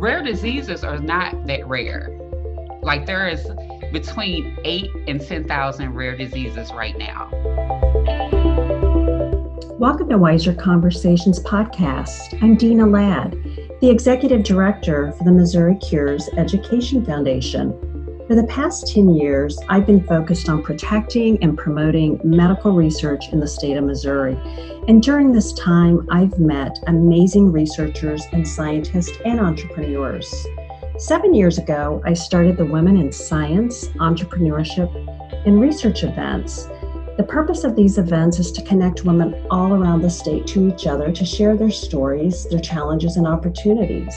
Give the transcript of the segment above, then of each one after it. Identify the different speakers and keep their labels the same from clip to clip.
Speaker 1: rare diseases are not that rare. Like there is between eight and 10,000 rare diseases right now.
Speaker 2: Welcome to Wiser Conversations podcast. I'm Dina Ladd, the Executive Director for the Missouri Cures Education Foundation. For the past 10 years, I've been focused on protecting and promoting medical research in the state of Missouri. And during this time, I've met amazing researchers and scientists and entrepreneurs. Seven years ago, I started the Women in Science, Entrepreneurship, and Research events. The purpose of these events is to connect women all around the state to each other to share their stories, their challenges, and opportunities.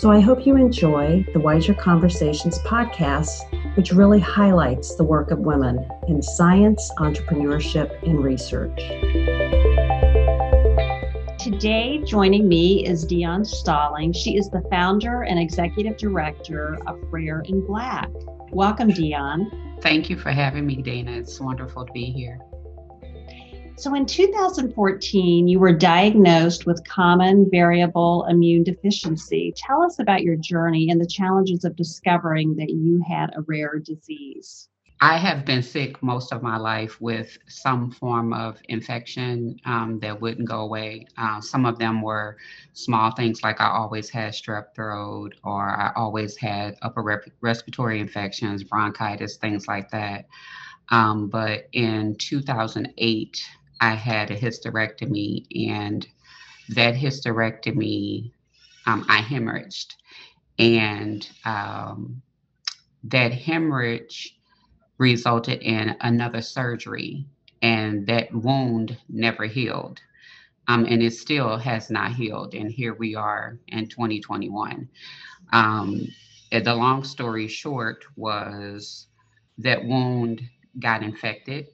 Speaker 2: So I hope you enjoy the Wiser Conversations podcast, which really highlights the work of women in science, entrepreneurship, and research. Today, joining me is Dion Stalling. She is the founder and executive director of Rare and Black. Welcome, Dion.
Speaker 1: Thank you for having me, Dana. It's wonderful to be here.
Speaker 2: So, in 2014, you were diagnosed with common variable immune deficiency. Tell us about your journey and the challenges of discovering that you had a rare disease.
Speaker 1: I have been sick most of my life with some form of infection um, that wouldn't go away. Uh, some of them were small things like I always had strep throat or I always had upper rep- respiratory infections, bronchitis, things like that. Um, but in 2008, I had a hysterectomy, and that hysterectomy, um, I hemorrhaged. And um, that hemorrhage, resulted in another surgery, and that wound never healed. Um, and it still has not healed. And here we are in 2021. Um, the long story short was that wound got infected,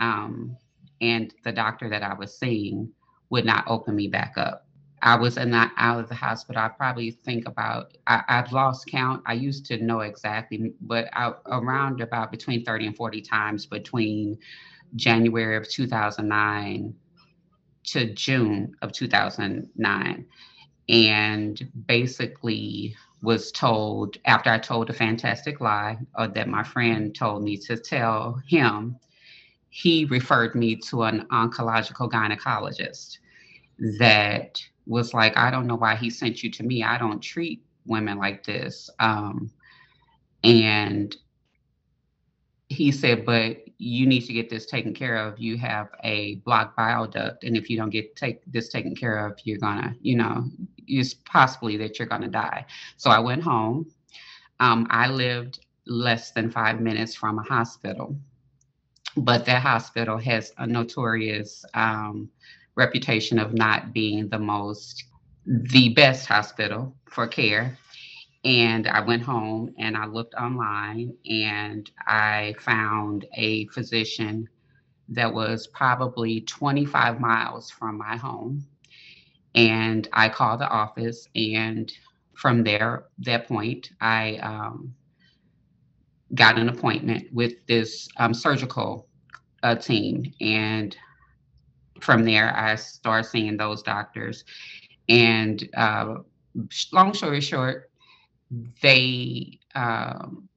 Speaker 1: um, and the doctor that I was seeing would not open me back up. I was in that out of the hospital. I probably think about I, have lost count. I used to know exactly, but I, around about between 30 and 40 times between January of 2009 to June of 2009. And basically was told after I told a fantastic lie uh, that my friend told me to tell him, he referred me to an oncological gynecologist that was like, I don't know why he sent you to me. I don't treat women like this. Um, and he said, but you need to get this taken care of. You have a blocked bile duct, and if you don't get take this taken care of, you're gonna, you know, it's possibly that you're gonna die. So I went home. Um, I lived less than five minutes from a hospital, but that hospital has a notorious um, reputation of not being the most the best hospital for care and I went home and I looked online and I found a physician that was probably 25 miles from my home. And I called the office, and from there, that point, I um, got an appointment with this um, surgical uh, team. And from there, I started seeing those doctors. And uh, long story short, they um,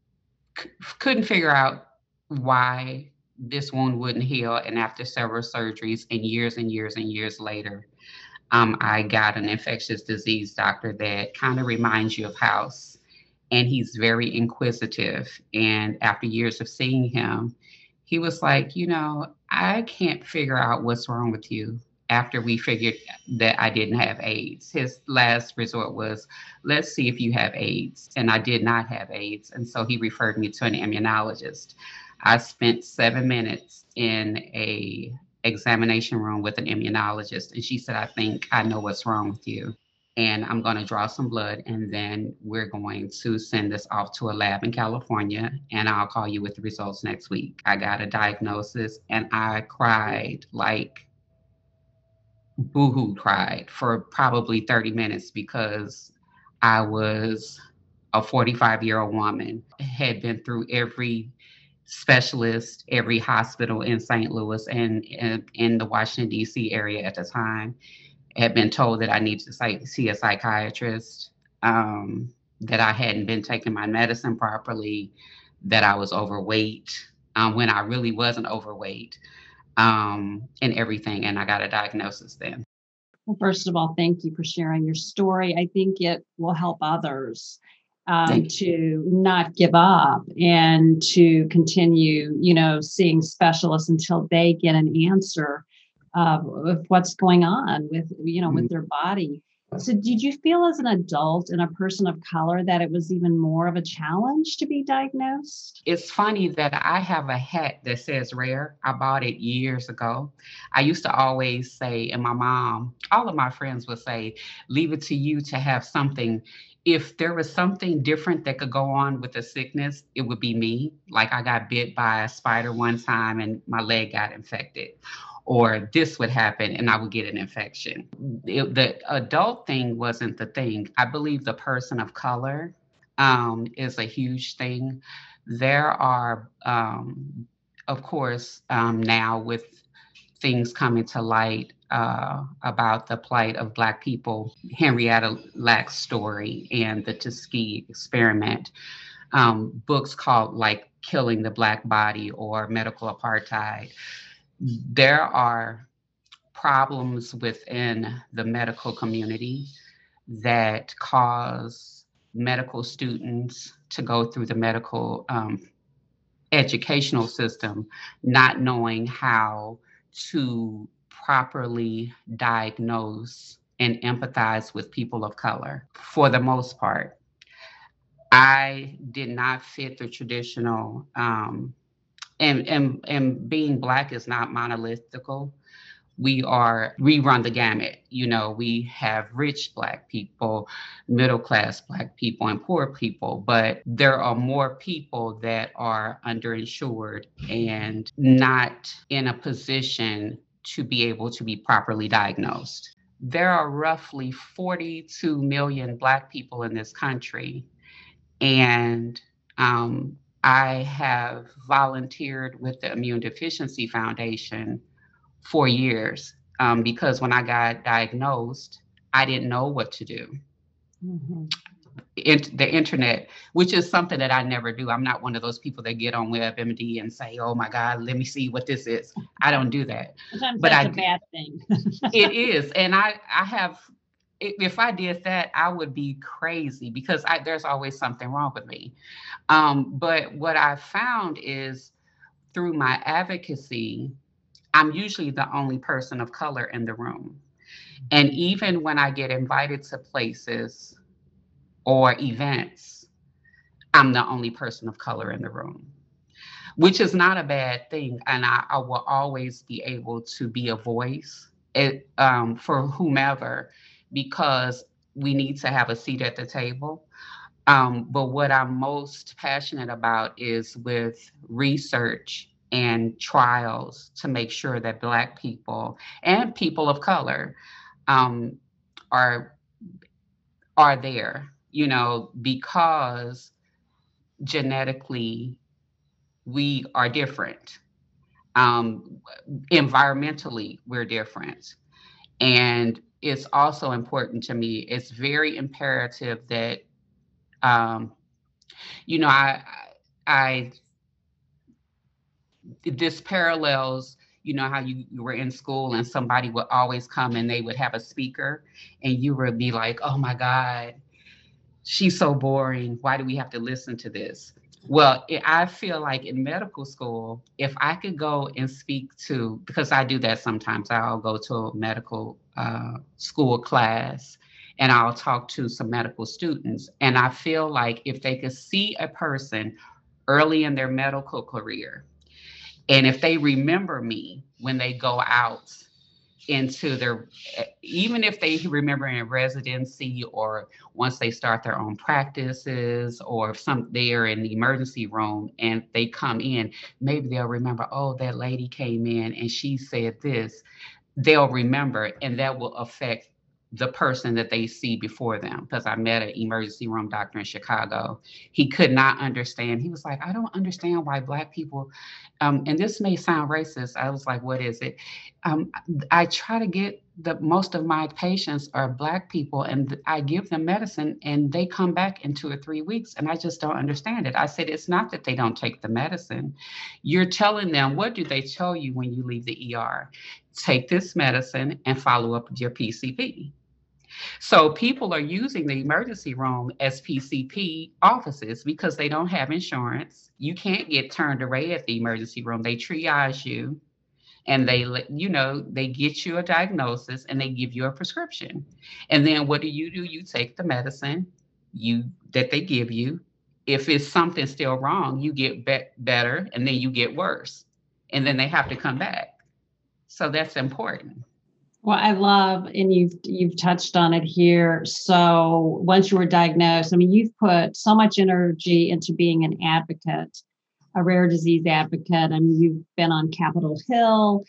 Speaker 1: c- couldn't figure out why this wound wouldn't heal. And after several surgeries and years and years and years later, um, I got an infectious disease doctor that kind of reminds you of House. And he's very inquisitive. And after years of seeing him, he was like, You know, I can't figure out what's wrong with you after we figured that I didn't have AIDS. His last resort was, let's see if you have AIDS. And I did not have AIDS. And so he referred me to an immunologist. I spent seven minutes in a examination room with an immunologist. And she said, I think I know what's wrong with you. And I'm going to draw some blood, and then we're going to send this off to a lab in California, and I'll call you with the results next week. I got a diagnosis, and I cried like boohoo cried for probably 30 minutes because I was a 45 year old woman, had been through every specialist, every hospital in St. Louis and in, the Washington, D.C. area at the time, had been told that I needed to see a psychiatrist. Um, that I hadn't been taking my medicine properly, that I was overweight um, when I really wasn't overweight, um, and everything. And I got a diagnosis then.
Speaker 2: Well, first of all, thank you for sharing your story. I think it will help others um, to not give up and to continue, you know, seeing specialists until they get an answer of, of what's going on with, you know, with mm. their body. So, did you feel as an adult and a person of color that it was even more of a challenge to be diagnosed?
Speaker 1: It's funny that I have a hat that says rare. I bought it years ago. I used to always say, and my mom, all of my friends would say, leave it to you to have something. If there was something different that could go on with the sickness, it would be me. Like I got bit by a spider one time and my leg got infected or this would happen and I would get an infection. It, the adult thing wasn't the thing. I believe the person of color um, is a huge thing. There are, um, of course, um, now with things coming to light uh, about the plight of Black people, Henrietta Lacks story and the Tuskegee experiment, um, books called like Killing the Black Body or Medical Apartheid there are problems within the medical community that cause medical students to go through the medical um, educational system not knowing how to properly diagnose and empathize with people of color for the most part. I did not fit the traditional um, and and and being black is not monolithical. We are we run the gamut you know we have rich black people middle class black people and poor people but there are more people that are underinsured and not in a position to be able to be properly diagnosed. There are roughly 42 million black people in this country and um, I have volunteered with the Immune Deficiency Foundation for years um, because when I got diagnosed, I didn't know what to do. Mm-hmm. In, the internet, which is something that I never do. I'm not one of those people that get on WebMD and say, "Oh my God, let me see what this is." I don't do that.
Speaker 2: Sometimes but that's I, a bad thing.
Speaker 1: it is, and I I have if I did that, I would be crazy because I, there's always something wrong with me. Um, but what I found is through my advocacy, I'm usually the only person of color in the room. And even when I get invited to places or events, I'm the only person of color in the room, which is not a bad thing. And I, I will always be able to be a voice it, um, for whomever because we need to have a seat at the table. Um, but what I'm most passionate about is with research and trials to make sure that Black people and people of color um, are are there, you know, because genetically we are different. Um, environmentally, we're different. And it's also important to me. It's very imperative that, um, you know, I, I, this parallels, you know, how you, you were in school and somebody would always come and they would have a speaker and you would be like, oh my God, she's so boring. Why do we have to listen to this? Well, I feel like in medical school, if I could go and speak to, because I do that sometimes, I'll go to a medical uh, school class and I'll talk to some medical students. And I feel like if they could see a person early in their medical career, and if they remember me when they go out into their even if they remember in residency or once they start their own practices or if some they are in the emergency room and they come in maybe they'll remember oh that lady came in and she said this. They'll remember and that will affect the person that they see before them. Because i met an emergency room doctor in chicago. He could not understand. He was like i don't understand why black people um, and this may sound racist. I was like what is it um, I try to get the most of my patients are black people and I give them medicine and they come back in two or three weeks and I just don't understand it. I said it's not that they don't take the medicine. You're telling them what do they tell you when you leave the ER? Take this medicine and follow up with your PCP. So people are using the emergency room as PCP offices because they don't have insurance. You can't get turned away at the emergency room. They triage you and they mm-hmm. let you know they get you a diagnosis and they give you a prescription. And then what do you do? You take the medicine you that they give you. If it's something still wrong you get be- better and then you get worse and then they have to come back. So that's important.
Speaker 2: Well i love and you've you've touched on it here. So once you were diagnosed i mean you've put so much energy into being an advocate a rare disease advocate. I mean, you've been on Capitol Hill.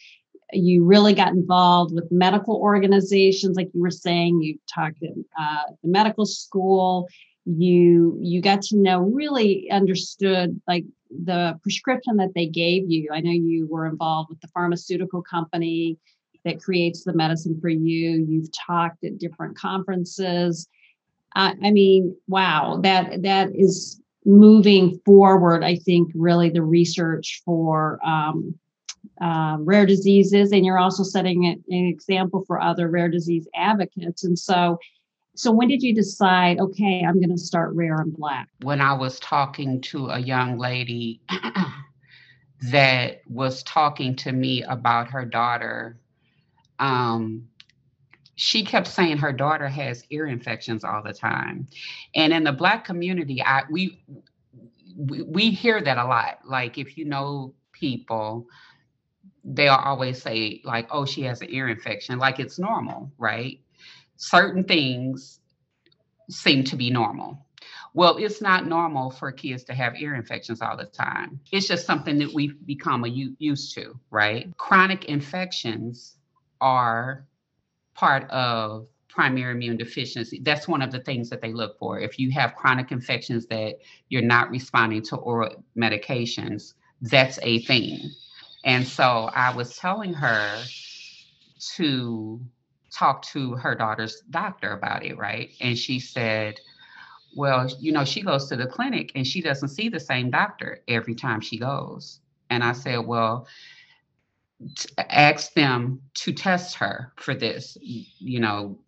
Speaker 2: You really got involved with medical organizations, like you were saying. You talked at uh, the medical school. You you got to know, really understood like the prescription that they gave you. I know you were involved with the pharmaceutical company that creates the medicine for you. You've talked at different conferences. Uh, I mean, wow, that that is moving forward, I think really the research for um, uh, rare diseases, and you're also setting an example for other rare disease advocates. And so, so when did you decide? Okay, I'm going to start Rare and Black.
Speaker 1: When I was talking to a young lady that was talking to me about her daughter. Um, she kept saying her daughter has ear infections all the time. And in the black community i we we, we hear that a lot. Like if you know people they'll always say like oh she has an ear infection. Like it's normal right? Certain things seem to be normal. Well it's not normal for kids to have ear infections all the time. It's just something that we've become a, used to right? Chronic infections are part of primary immune deficiency. That's one of the things that they look for. If you have chronic infections that you're not responding to oral medications, that's a thing. And so I was telling her to talk to her daughter's doctor about it, right? And she said, well, you know, she goes to the clinic and she doesn't see the same doctor every time she goes. And I said, well, ask them to test her for this you know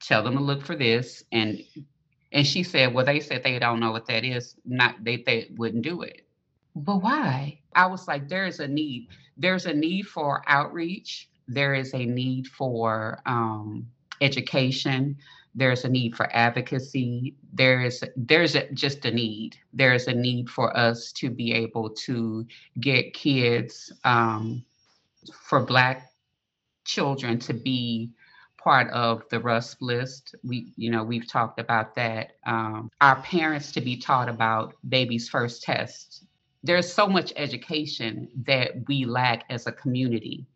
Speaker 1: tell them to look for this and and she said well they said they don't know what that is not they they wouldn't do it. But why? I was like there's a need there's a need for outreach there is a need for um, education there's a need for advocacy there is there's a, just a need there's a need for us to be able to get kids um, for Black children to be part of the RUSP list. We, you know, we've talked about that. Um, our parents to be taught about baby's first test. There's so much education that we lack as a community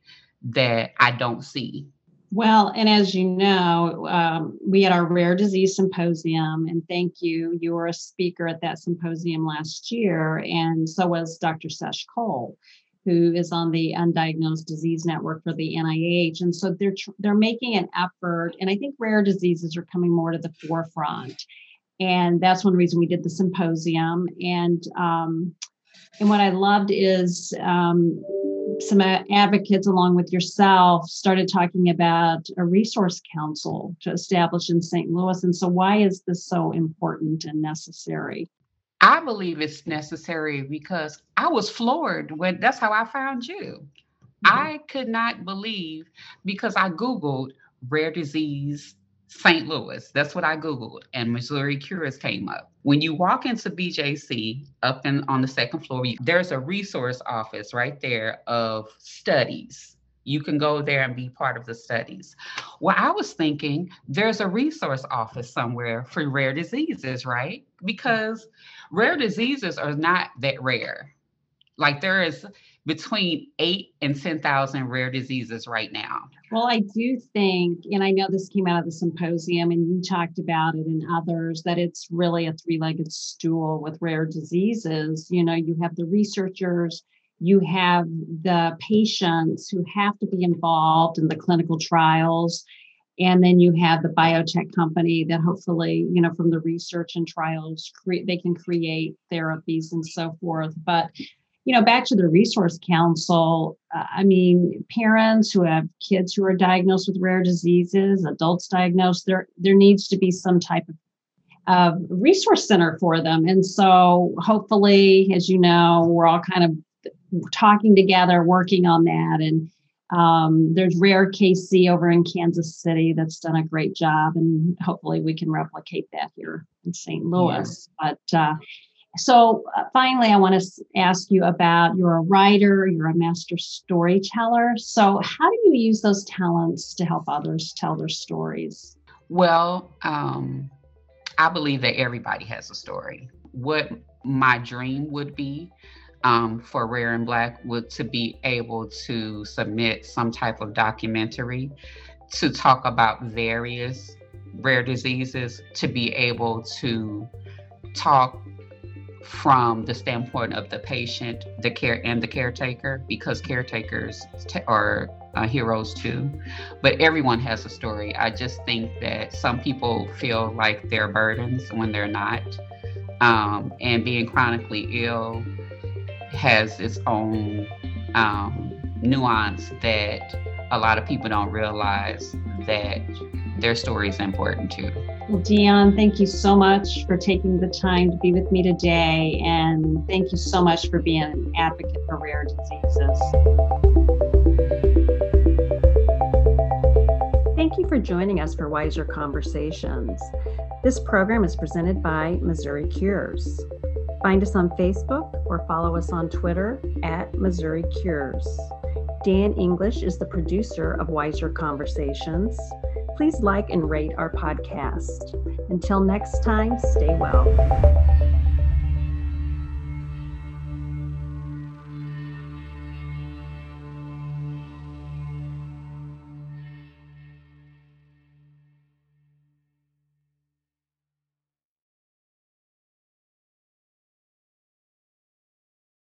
Speaker 1: that I don't see.
Speaker 2: Well, and as you know, um, we had our rare disease symposium, and thank you. You were a speaker at that symposium last year, and so was Dr. Sesh Cole who is on the Undiagnosed Disease Network for the NIH, and so they're they're making an effort, and I think rare diseases are coming more to the forefront, and that's one reason we did the symposium. And um, and what I loved is um, some advocates, along with yourself, started talking about a resource council to establish in St. Louis. And so, why is this so important and necessary?
Speaker 1: I believe it's necessary because I was floored when that's how I found you. Mm-hmm. I could not believe because I Googled rare disease St. Louis. That's what I Googled, and Missouri Cures came up. When you walk into BJC up in on the second floor, there's a resource office right there of studies. You can go there and be part of the studies. Well, I was thinking there's a resource office somewhere for rare diseases, right? Because rare diseases are not that rare. Like there is between eight and 10,000 rare diseases right now.
Speaker 2: Well, I do think, and I know this came out of the symposium and you talked about it and others, that it's really a three legged stool with rare diseases. You know, you have the researchers, you have the patients who have to be involved in the clinical trials and then you have the biotech company that hopefully you know from the research and trials create they can create therapies and so forth. But you know back to the resource council uh, i mean parents who have kids who are diagnosed with rare diseases adults diagnosed there there needs to be some type of uh, resource center for them. And so hopefully as you know we're all kind of talking together working on that and um, there's Rare KC over in Kansas City that's done a great job, and hopefully we can replicate that here in St. Louis. Yeah. But uh, so uh, finally, I want to ask you about you're a writer, you're a master storyteller. So, how do you use those talents to help others tell their stories?
Speaker 1: Well, um, I believe that everybody has a story. What my dream would be um, for Rare and Black would to be able to submit some type of documentary to talk about various rare diseases, to be able to talk from the standpoint of the patient, the care, and the caretaker, because caretakers t- are uh, heroes too. But everyone has a story. I just think that some people feel like they're burdens when they're not. Um, and being chronically ill has its own um, nuance that a lot of people don't realize that their story is important too.
Speaker 2: Well, Dion, thank you so much for taking the time to be with me today. And thank you so much for being an advocate for rare diseases.
Speaker 3: Thank you for joining us for Wiser Conversations. This program is presented by Missouri Cures. Find us on Facebook or follow us on Twitter at Missouri Cures. Dan English is the producer of Wiser Conversations. Please like and rate our podcast. Until next time, stay well.